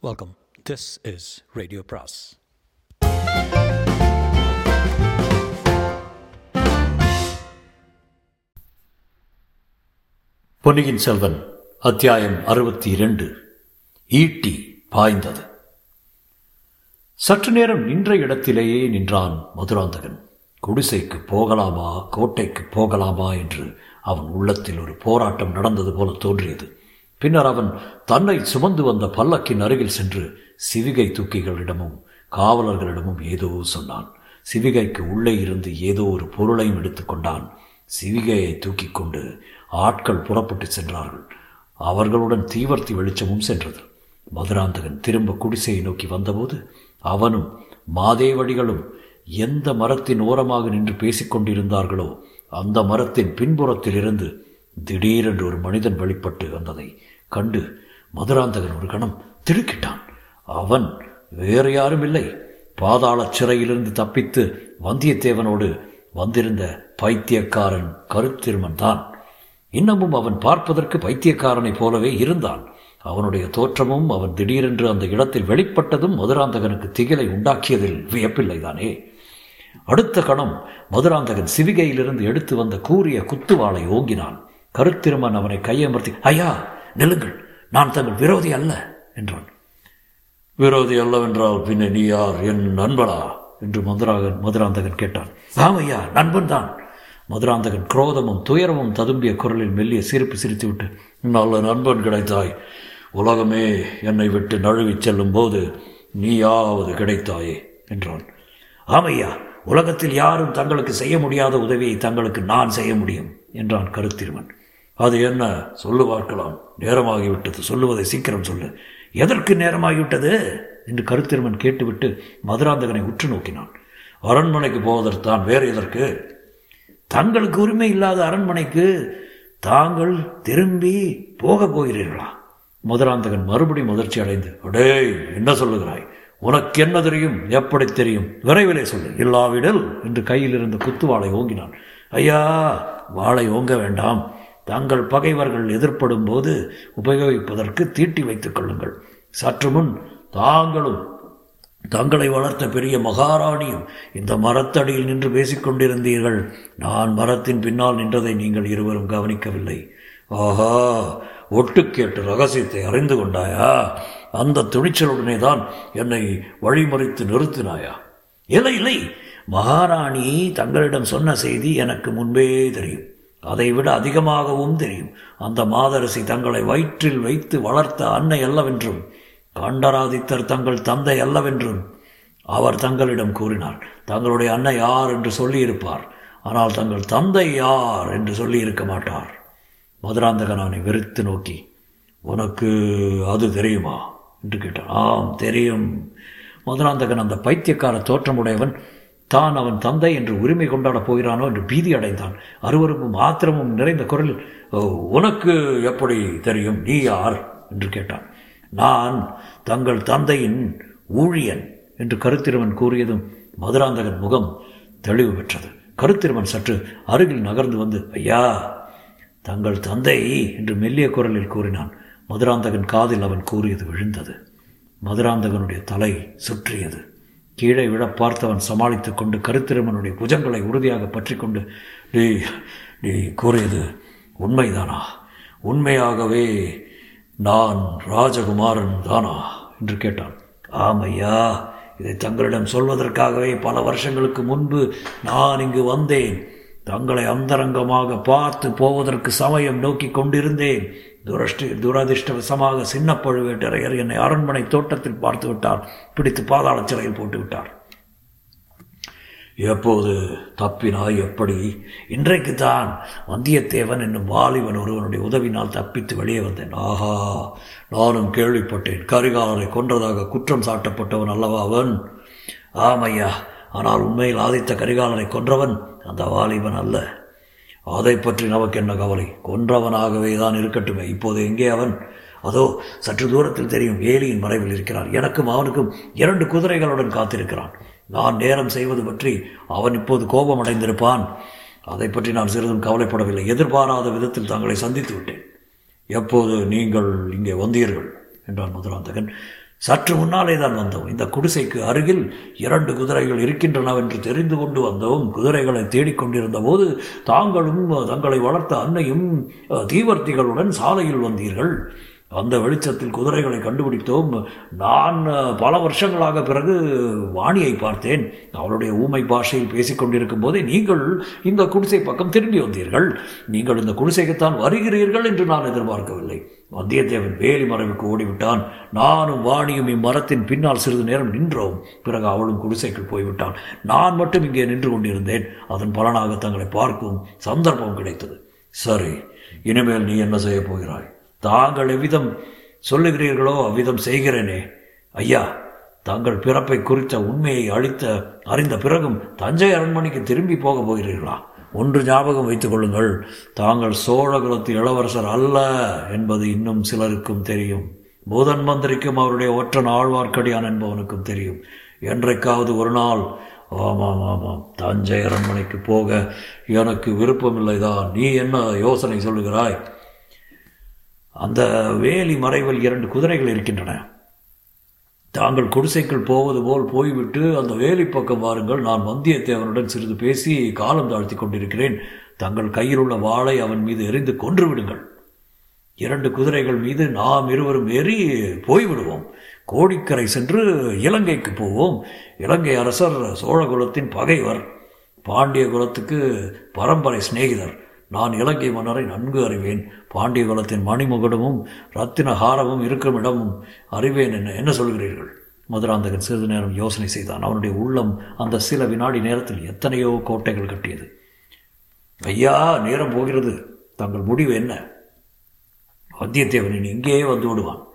Welcome this is radio பிராஸ் பொன்னியின் செல்வன் அத்தியாயம் அறுபத்தி இரண்டு ஈட்டி பாய்ந்தது. சற்று நேரம் நின்ற இடத்திலேயே நின்றான் மதுராந்தகன். குடிசைக்கு போகலாமா கோட்டைக்கு போகலாமா என்று அவன் உள்ளத்தில் ஒரு போராட்டம் நடந்தது போல தோன்றியது. பின்னர் அவன் தன்னை சுமந்து வந்த பல்லக்கின் அருகில் சென்று சிவிகை தூக்கிகளிடமும் காவலர்களிடமும் ஏதோ சொன்னான். சிவிகைக்கு உள்ளே இருந்து ஏதோ ஒரு பொருளையும் எடுத்துக்கொண்டான் சிவிகையை தூக்கி கொண்டு ஆட்கள் புறப்பட்டு சென்றார்கள். அவர்களுடன் தீவர்த்தி வெளிச்சமும் சென்றது. மதுராந்தகன் திரும்ப குடிசையை நோக்கி வந்தபோது அவனும் மாதேவடிகளும் எந்த மரத்தின் ஓரமாக நின்று பேசிக்கொண்டிருந்தார்களோ அந்த மரத்தின் பின்புறத்தில் இருந்து திடீரென்று ஒரு மனிதன் வெளிப்பட்டு வந்ததை கண்டு மதுராந்தகன் ஒரு கணம் திடுக்கிட்டான். அவன் வேறு யாரும் இல்லை. பாதாள சிறையிலிருந்து தப்பித்து வந்தியத்தேவனோடு வந்திருந்த பைத்தியக்காரன் கருத்திருமன் தான். இன்னமும் அவன் பார்ப்பதற்கு பைத்தியக்காரனைப் போலவே இருந்தான். அவனுடைய தோற்றமும் அவன் திடீரென்று அந்த இடத்தில் வெளிப்பட்டதும் மதுராந்தகனுக்கு திகிலை உண்டாக்கியதில் வியப்பில்லைதானே அடுத்த கணம் மதுராந்தகன் சிவிகையிலிருந்து எடுத்து வந்த கூறிய குத்துவாளை ஓங்கினான். கருத்திருமன் அவனை கையமர்த்தி ஐயா நில்லுங்கள். நான் தங்கள் விரோதி அல்ல என்றான். விரோதி அல்லவென்றால் பின்ன நீ யார்? என் நண்பனா? என்று மதுராகன் மதுராந்தகன் கேட்டான். ஆமையா நண்பன் தான் மதுராந்தகன் குரோதமும் துயரமும் ததும்பிய குரலில் மெல்லிய சிரிப்பு சிரித்துவிட்டு நல்ல நண்பன் கிடைத்தாய். உலகமே என்னை விட்டு நழுவிச் செல்லும் போது நீயாவது கிடைத்தாயே என்றான். ஆமையா உலகத்தில் யாரும் தங்களுக்கு செய்ய முடியாத உதவியை தங்களுக்கு நான் செய்ய முடியும் என்றான் கருத்திருமன் அது என்ன? சொல்லு பார்க்கலாம். நேரமாகிவிட்டது. சொல்லுவதை சீக்கிரம் சொல்லு. எதற்கு நேரமாகிவிட்டது? என்று கருத்திருமன் கேட்டுவிட்டு மதுராந்தகனை உற்று நோக்கினான். அரண்மனைக்கு போவதற்குத்தான் வேறு எதற்கு? தங்களுக்கு உரிமை இல்லாத அரண்மனைக்கு தாங்கள் திரும்பி போக போகிறீர்களா? மதுராந்தகன் மறுபடி முதிர்ச்சி அடைந்து அடேய் என்ன சொல்லுகிறாய்? உனக்கு என்ன தெரியும்? எப்படி தெரியும்? விரைவிலே சொல்லு. இல்லாவிடல் என்று கையில் இருந்த குத்துவாளை ஓங்கினான். ஐயா வாளை ஓங்க வேண்டாம். தங்கள் பகைவர்கள் எதிர்ப்படும் போது உபயோகிப்பதற்கு தீட்டி வைத்துக் கொள்ளுங்கள். சற்று முன் தாங்களும் தங்களை வளர்த்த பெரிய மகாராணியும் இந்த மரத்தடியில் நின்று பேசிக்கொண்டிருந்தீர்கள். நான் மரத்தின் பின்னால் நின்றதை நீங்கள் இருவரும் கவனிக்கவில்லை. ஆஹா ஒட்டு கேட்டு ரகசியத்தை அறிந்து கொண்டாயா? அந்த துணிச்சலுடனே தான் என்னை வழிமறித்து நிறுத்தினாயா? இல்லை இல்லை. மகாராணி தங்களிடம் சொன்ன செய்தி எனக்கு முன்பே தெரியும். அதைவிட அதிகமாகவும் தெரியும். அந்த மாதரசி தங்களை வயிற்றில் வைத்து வளர்த்த அன்னை அல்லவென்றும் கண்டராதித்தர் தங்கள் தந்தை அல்லவென்றும் அவர் தங்களிடம் கூறினார். தங்களுடைய அன்னை யார் என்று சொல்லியிருப்பார். ஆனால் தங்கள் தந்தை யார் என்று சொல்லியிருக்க மாட்டார். மதுராந்தகனானை வெறுத்து நோக்கி உனக்கு அது தெரியுமா? என்று கேட்டான். ஆம் தெரியும். மதுராந்தகன் அந்த பைத்தியக்கார தோற்றமுடையவன் தான் அவன் தந்தை என்று உரிமை கொண்டாடப் போகிறானோ என்று பீதி அடைந்தான். அருவருப்பும் ஆத்திரமும் நிறைந்த குரலில் உனக்கு எப்படி தெரியும்? நீ யார்? என்று கேட்டான். நான் தங்கள் தந்தையின் ஊழியன் என்று கருத்திருவன் கூறியதும் மதுராந்தகன் முகம் தெளிவு பெற்றது. கருத்திருவன் சற்று அருகில் நகர்ந்து வந்து ஐயா தங்கள் தந்தை என்று மெல்லிய குரலில் கூறினான். மதுராந்தகன் காதில் அவன் கூறியது விழுந்தது. மதுராந்தகனுடைய தலை சுற்றியது. கீழே விழ பார்த்தவன் சமாளித்துக் கொண்டு கருத்திருமனுடைய புஜங்களை உறுதியாக பற்றி கொண்டு நீ நீ கூறியது உண்மைதானா? உண்மையாகவே நான் ராஜகுமாரன் தானா? என்று கேட்டான். ஆமையா இதை தங்களிடம் சொல்வதற்காகவே பல வருஷங்களுக்கு முன்பு நான் இங்கு வந்தேன். தங்களை அந்தரங்கமாக பார்த்து போவதற்கு சமயம் நோக்கி கொண்டிருந்தேன். துரஷ்டி துரதிர்ஷ்டவசமாக சின்ன பழுவேட்டரையர் என்னை அரண்மனை தோட்டத்தில் பார்த்து விட்டார். பிடித்து பாதாள சிறையில் போட்டு விட்டார். எப்போது தப்பினாய் எப்படி? இன்றைக்கு தான் வந்தியத்தேவன் என்னும் வாலிபன் ஒருவனுடைய உதவினால் தப்பித்து வெளியே வந்தேன். ஆஹா நானும் கேள்விப்பட்டேன். கரிகாலரை கொன்றதாக குற்றம் சாட்டப்பட்டவன் அல்லவா அவன்? ஆமையா ஆனால் உண்மையில் ஆதித்த கரிகாலரை கொன்றவன் அந்த வாலிபன் அல்ல. அதை பற்றி நமக்கு என்ன கவலை? கொன்றவனாகவே தான் இருக்கட்டுமே. இப்போது எங்கே அவன்? அதோ சற்று தூரத்தில் தெரியும் ஏலியின் மறைவில் இருக்கிறான். எனக்கும் அவனுக்கும் இரண்டு குதிரைகளுடன் காத்திருக்கிறான். நான் நேரம் செய்வது பற்றி அவன் இப்போது கோபம் அடைந்திருப்பான் அதை பற்றி நான் சிறிதும் கவலைப்படவில்லை. எதிர்பாராத விதத்தில் தங்களை சந்தித்து விட்டேன். எப்போது நீங்கள் இங்கே வந்தீர்கள்? என்றான் மதுராந்தகன். சற்று முன்னாலே தான் வந்தோம் இந்த குடிசைக்கு அருகில் இரண்டு குதிரைகள் இருக்கின்றனவென்று தெரிந்து கொண்டு வந்தோம் குதிரைகளை தேடிக்கொண்டிருந்த போது தாங்களும் தங்களை வளர்த்த அன்னையும் தீவர்த்திகளுடன் சாலையில் வந்தீர்கள். அந்த வெளிச்சத்தில் குதிரைகளை கண்டுபிடித்தோம். நான் பல வருஷங்களாக பிறகு வாணியை பார்த்தேன். அவளுடைய ஊமை பாஷையில் பேசிக்கொண்டிருக்கும் போதே நீங்கள் இந்த குடிசை பக்கம் திரும்பி வந்தீர்கள். நீங்கள் இந்த குடிசைக்குத்தான் வருகிறீர்கள் என்று நான் எதிர்பார்க்கவில்லை. வந்தியத்தேவன் வேலி மறைவுக்கு ஓடிவிட்டான். நானும் வாணியும் இம்மரத்தின் பின்னால் சிறிது நேரம் நின்றோம். பிறகு அவளும் குடிசைக்குள் போய்விட்டான் நான் மட்டும் இங்கே நின்று கொண்டிருந்தேன். அதன் பலனாக தங்களை பார்க்கும் சந்தர்ப்பம் கிடைத்தது. சரி இனிமேல் நீ என்ன செய்யப் போகிறாய்? தாங்கள் எவ்விதம் சொல்லுகிறீர்களோ அவ்விதம் செய்கிறேனே. ஐயா தங்கள் பிறப்பை குறித்த உண்மையை அளித்த அறிந்த பிறகும் தஞ்சை அரண்மனைக்கு திரும்பி போக போகிறீர்களா? ஒன்று ஞாபகம் வைத்துக் கொள்ளுங்கள். தாங்கள் சோழகுலத்து இளவரசர் அல்ல என்பது இன்னும் சிலருக்கும் தெரியும். பூதன் மந்திரிக்கும் அவருடைய ஒற்றன் ஆழ்வார்க்கடியான் என்பவனுக்கும் தெரியும். என்றைக்காவது ஒரு நாள் ஆமாம் ஆமாம் தஞ்சை அரண்மனைக்கு போக எனக்கு விருப்பமில்லைதான். நீ என்ன யோசனை சொல்லுகிறாய்? அந்த வேலி மறைவில் இரண்டு குதிரைகள் இருக்கின்றன. தாங்கள் குடிசைக்குள் போவது போல் போய்விட்டு அந்த வேலி பக்கம் வாருங்கள். நான் வந்தியத்தேவனுடன் சிறிது பேசி காலம் தாழ்த்தி கொண்டிருக்கிறேன். தங்கள் கையில் உள்ள வாளை அவன் மீது எரிந்து கொன்று விடுங்கள் இரண்டு குதிரைகள் மீது நாம் இருவரும் ஏறி போய்விடுவோம். கோடிக்கரை சென்று இலங்கைக்கு போவோம். இலங்கை அரசர் சோழகுலத்தின் பகைவர் பாண்டிய குலத்துக்கு பரம்பரை சிநேகிதர். நான் இலங்கை மன்னரை நன்கு அறிவேன். பாண்டிய குலத்தின் மணிமுகடமும் ரத்தின ஹாரமும் இருக்கும் இடமும் அறிவேன் என்ன என்ன சொல்கிறீர்கள்? மதுராந்தகன் சிறிது நேரம் யோசனை செய்தான். அவனுடைய உள்ளம் அந்த சில வினாடி நேரத்தில் எத்தனையோ கோட்டைகள் கட்டியது. ஐயா நேரம் போகிறது. தங்கள் முடிவு என்ன? வந்தியத்தேவனின் இங்கேயே வந்து விடுவான்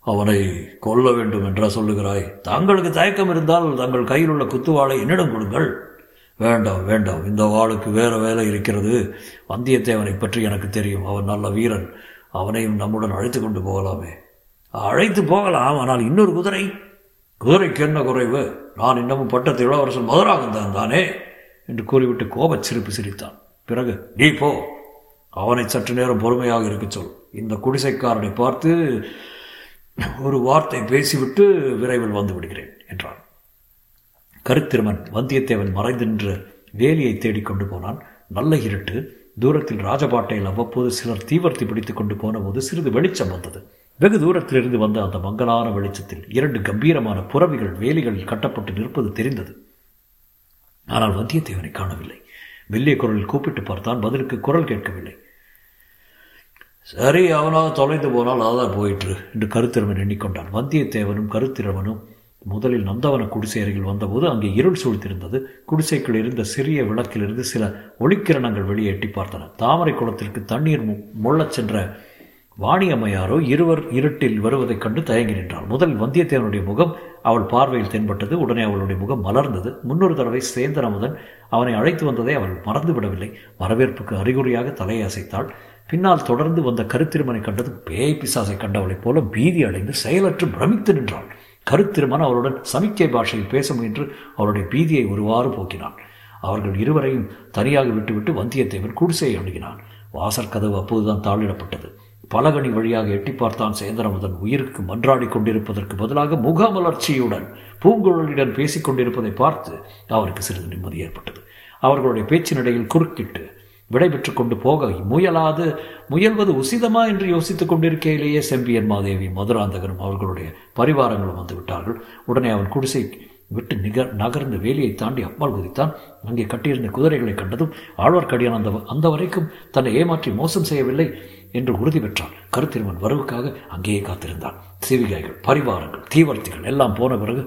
அவனை கொல்ல வேண்டும் என்றா சொல்லுகிறாய். தங்களுக்கு தயக்கம் இருந்தால் தங்கள் கையில் உள்ள குத்துவாளை என்னிடம் கொடுங்கள். வேண்டாம் வேண்டாம். இந்த வாளுக்கு வேறு வேலை இருக்கிறது. வந்தியத்தேவனை பற்றி எனக்கு தெரியும். அவன் நல்ல வீரன். அவனையும் நம்முடன் அழைத்து கொண்டு போகலாமே. அழைத்து போகலாம் ஆனால் இன்னொரு குதிரை? குதிரைக்கு என்ன குறைவு? நான் இன்னமும் பட்டத்து இளவரசன் மதுராகந்தான் தானே? என்று கூறிவிட்டு கோபச் சிரிப்பு சிரித்தான். பிறகு நீ போ. அவனை சற்று நேரம் பொறுமையாக இருக்க சொல். இந்த குடிசைக்காரனை பார்த்து ஒரு வார்த்தை பேசிவிட்டு விரைவில் வந்து விடுகிறேன் என்றான். கருத்திருமன் வந்தியத்தேவன் மறைந்து நின்ற வேலியை தேடிக்கொண்டு போனான். நல்ல இருட்டு. தூரத்தில் ராஜபாட்டையில் அவ்வப்போது சிலர் தீவர்த்தி பிடித்து கொண்டு போன போது சிறிது வெளிச்சம் வந்தது. வெகு தூரத்திலிருந்து வந்த அந்த மங்கலான வெளிச்சத்தில் இரண்டு கம்பீரமான புறவிகள் வேலிகளில் கட்டப்பட்டு நிற்பது தெரிந்தது. ஆனால் வந்தியத்தேவனை காணவில்லை. மெல்லிய குரலில் கூப்பிட்டு பார்த்தான் பதிலுக்கு குரல் கேட்கவில்லை. சரி அவனாக தொலைந்து போனால் அதான் போயிற்று என்று கருத்திரமன் எண்ணிக்கொண்டான் வந்தியத்தேவனும் கருத்திரவனும் முதலில் நந்தவன குடிசை அருகில் வந்தபோது அங்கே இருள் சூழ்த்திருந்தது குடிசைக்குள் இருந்த சிறிய விளக்கிலிருந்து சில ஒளிக்கிரணங்கள் வெளியே எட்டி பார்த்தன. தாமரை குளத்திற்கு தண்ணீர் முள்ளச் சென்ற வாணியம்மையாரோ இருவர் இருட்டில் வருவதைக் கண்டு தயங்கி நின்றாள். முதல் வந்தியத்தேவனுடைய முகம் அவள் பார்வையில் தென்பட்டது. உடனே அவளுடைய முகம் மலர்ந்தது. முன்னொரு தடவை சேந்தன் அமுதன் அவனை அழைத்து வந்ததை அவள் மறந்துவிடவில்லை. வரவேற்புக்கு அறிகுறியாக தலையை அசைத்தாள் பின்னால் தொடர்ந்து வந்த கருத்திருமனை கண்டது பேய் பிசாசை கண்டவளைப் போல பீதி அடைந்து செயலற்று பிரமித்து நின்றாள். கருத்திருமன் அவருடன் சமிக்கை பாஷையில் பேச முயன்று அவருடைய பீதியை ஒருவாறு போக்கினான். அவர்கள் இருவரையும் தனியாக விட்டுவிட்டு வந்தியத்தேவன் குடிசையை அணுகினான். வாசற் கதவு அப்போதுதான் தாளிடப்பட்டது. பலகனி வழியாக எட்டி பார்த்தான் சேந்திரமுதன் உயிருக்கு மன்றாடி கொண்டிருப்பதற்கு பதிலாக முகமலர்ச்சியுடன் பூங்குழலியுடன் பேசிக் கொண்டிருப்பதை பார்த்து அவருக்கு சிறிது நிம்மதி ஏற்பட்டது. அவர்களுடைய பேச்சினிடையில் குறுக்கிட்டு விடைபெற்று கொண்டு போக முயலாது. முயல்வது உசிதமா என்று யோசித்துக் கொண்டிருக்கையிலேயே செம்பியன் மாதேவி மதுராந்தகனும் அவர்களுடைய பரிவாரங்களும் வந்து விட்டார்கள் உடனே அவன் குடிசை விட்டு நிகர் நகர்ந்து வேலியை தாண்டி அப்பால் குதித்தான். அங்கே கட்டியிருந்த குதிரைகளை கண்டதும் ஆழ்வார்க்கடியான் அந்த அந்த வரைக்கும் தன்னை ஏமாற்றி மோசம் செய்யவில்லை என்று உறுதி பெற்றான். கருத்திருமன் வரவுக்காக அங்கேயே காத்திருந்தான். சிவிகைகள் பரிவாரங்கள் தீவர்த்திகள் எல்லாம் போன பிறகு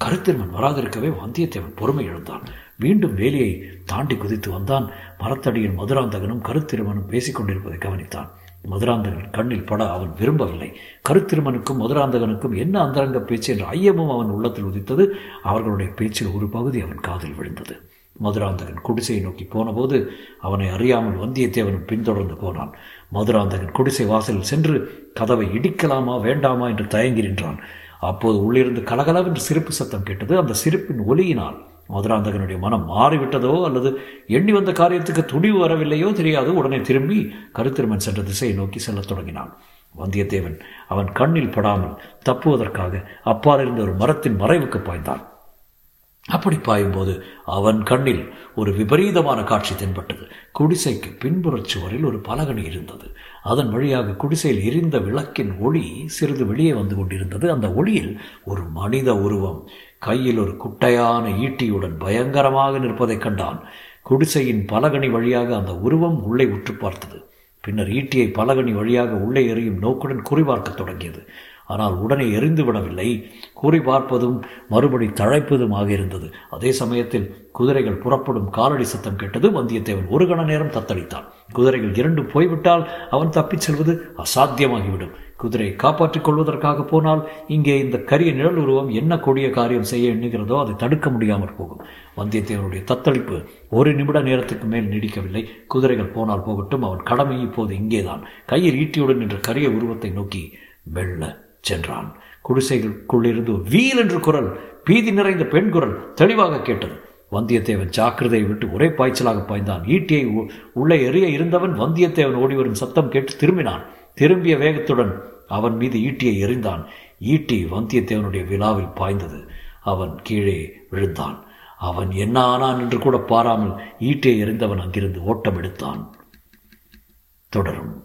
கருத்திருமன் வராதிருக்கவே வந்தியத்தேவன் பொறுமை எழுந்தான் மீண்டும் வேலியை தாண்டி குதித்து வந்தான். மரத்தடியில் மதுராந்தகனும் கருத்திருமனும் பேசிக்கொண்டிருப்பதை கவனித்தான். மதுராந்தகன் கண்ணில் பட அவன் விரும்பவில்லை. கருத்திருமனுக்கும் மதுராந்தகனுக்கும் என்ன அந்தரங்க பேச்சு என்ற ஐயமும் அவன் உள்ளத்தில் உதித்தது. அவர்களுடைய பேச்சில் ஒரு பகுதி அவன் காதில் விழுந்தது. மதுராந்தகன் குடிசையை நோக்கி போனபோது அவனை அறியாமல் வந்தியத்தேவன் பின்தொடர்ந்து போனான். மதுராந்தகன் குடிசை வாசலில் சென்று கதவை இடிக்கலாமா வேண்டாமா? என்று தயங்கி நின்றான். அப்போது உள்ளிருந்து கலகலவென்று சிரிப்பு சத்தம் கேட்டது. அந்த சிரிப்பின் ஒலியினால் மதுராந்தகனுடைய மனம் மாறிவிட்டதோ அல்லது எண்ணி வந்த காரியத்துக்கு துணிவு வரவில்லையோ தெரியாது. உடனே திரும்பி கருத்திருமன் சென்ற திசையை நோக்கி செல்லத் தொடங்கினான். வந்தியத்தேவன் அவன் கண்ணில் படாமல் தப்புவதற்காக அப்பாலிருந்த ஒரு மரத்தின் மறைவுக்கு பாய்ந்தான். அப்படி பாயும்போது அவன் கண்ணில் ஒரு விபரீதமான காட்சி தென்பட்டது. குடிசைக்கு பின்புறச் சுவரில் ஒரு பலகனி இருந்தது. அதன் வழியாக குடிசையில் எரிந்த விளக்கின் ஒளி சிறிது வெளியே வந்து கொண்டிருந்தது. அந்த ஒளியில் ஒரு மனித உருவம் கையில் ஒரு குட்டையான ஈட்டியுடன் பயங்கரமாக நிற்பதைக் கண்டான். குடிசையின் பலகனி வழியாக அந்த உருவம் உள்ளே உற்று பார்த்தது. பின்னர் ஈட்டியை பலகனி வழியாக உள்ளே எறியும் நோக்குடன் குறிபார்க்கத் தொடங்கியது. ஆனால் உடனே எரிந்து விடவில்லை பார்ப்பதும் மறுபடி தழைப்பதுமாக இருந்தது. அதே சமயத்தில் குதிரைகள் புறப்படும் காலடி சத்தம் கேட்டது வந்தியத்தேவன். ஒரு கண நேரம் தத்தளித்தான். குதிரைகள் இரண்டும் போய்விட்டால் அவன் தப்பிச் செல்வது அசாத்தியமாகிவிடும். குதிரையை காப்பாற்றிக் கொள்வதற்காக போனால் இங்கே இந்த கரிய நிழல் உருவம் என்ன கொடிய காரியம் செய்ய எண்ணுகிறதோ அதை தடுக்க முடியாமல் போகும். வந்தியத்தேவனுடைய தத்தளிப்பு ஒரு நிமிட நேரத்துக்கு மேல் நீடிக்கவில்லை. குதிரைகள் போனால் போகட்டும் அவன் கடமை இப்போது இங்கேதான். கையில் ஈட்டியுடன் நின்ற கரிய உருவத்தை நோக்கி மெல்ல சென்றான். குடிசைகளுக்குள்ளிருந்து வீல் என்று குரல் பீதி நிறைந்த பெண் குரல் தெளிவாக கேட்டது. வந்தியத்தேவன் ஜாக்கிரதையை விட்டு ஒரே பாய்ச்சலாக பாய்ந்தான். ஈட்டியை உள்ளே எறிய இருந்தவன் வந்தியத்தேவன் ஓடி வரும் சத்தம் கேட்டு திரும்பினான். திரும்பிய வேகத்துடன் அவன் மீது ஈட்டியை எறிந்தான். ஈட்டி வந்தியத்தேவனுடைய விழாவில் பாய்ந்தது. அவன் கீழே விழுந்தான். அவன் என்ன ஆனான் என்று கூட பாராமல் ஈட்டியை எறிந்தவன் அங்கிருந்து ஓட்டம் எடுத்தான் தொடரும்.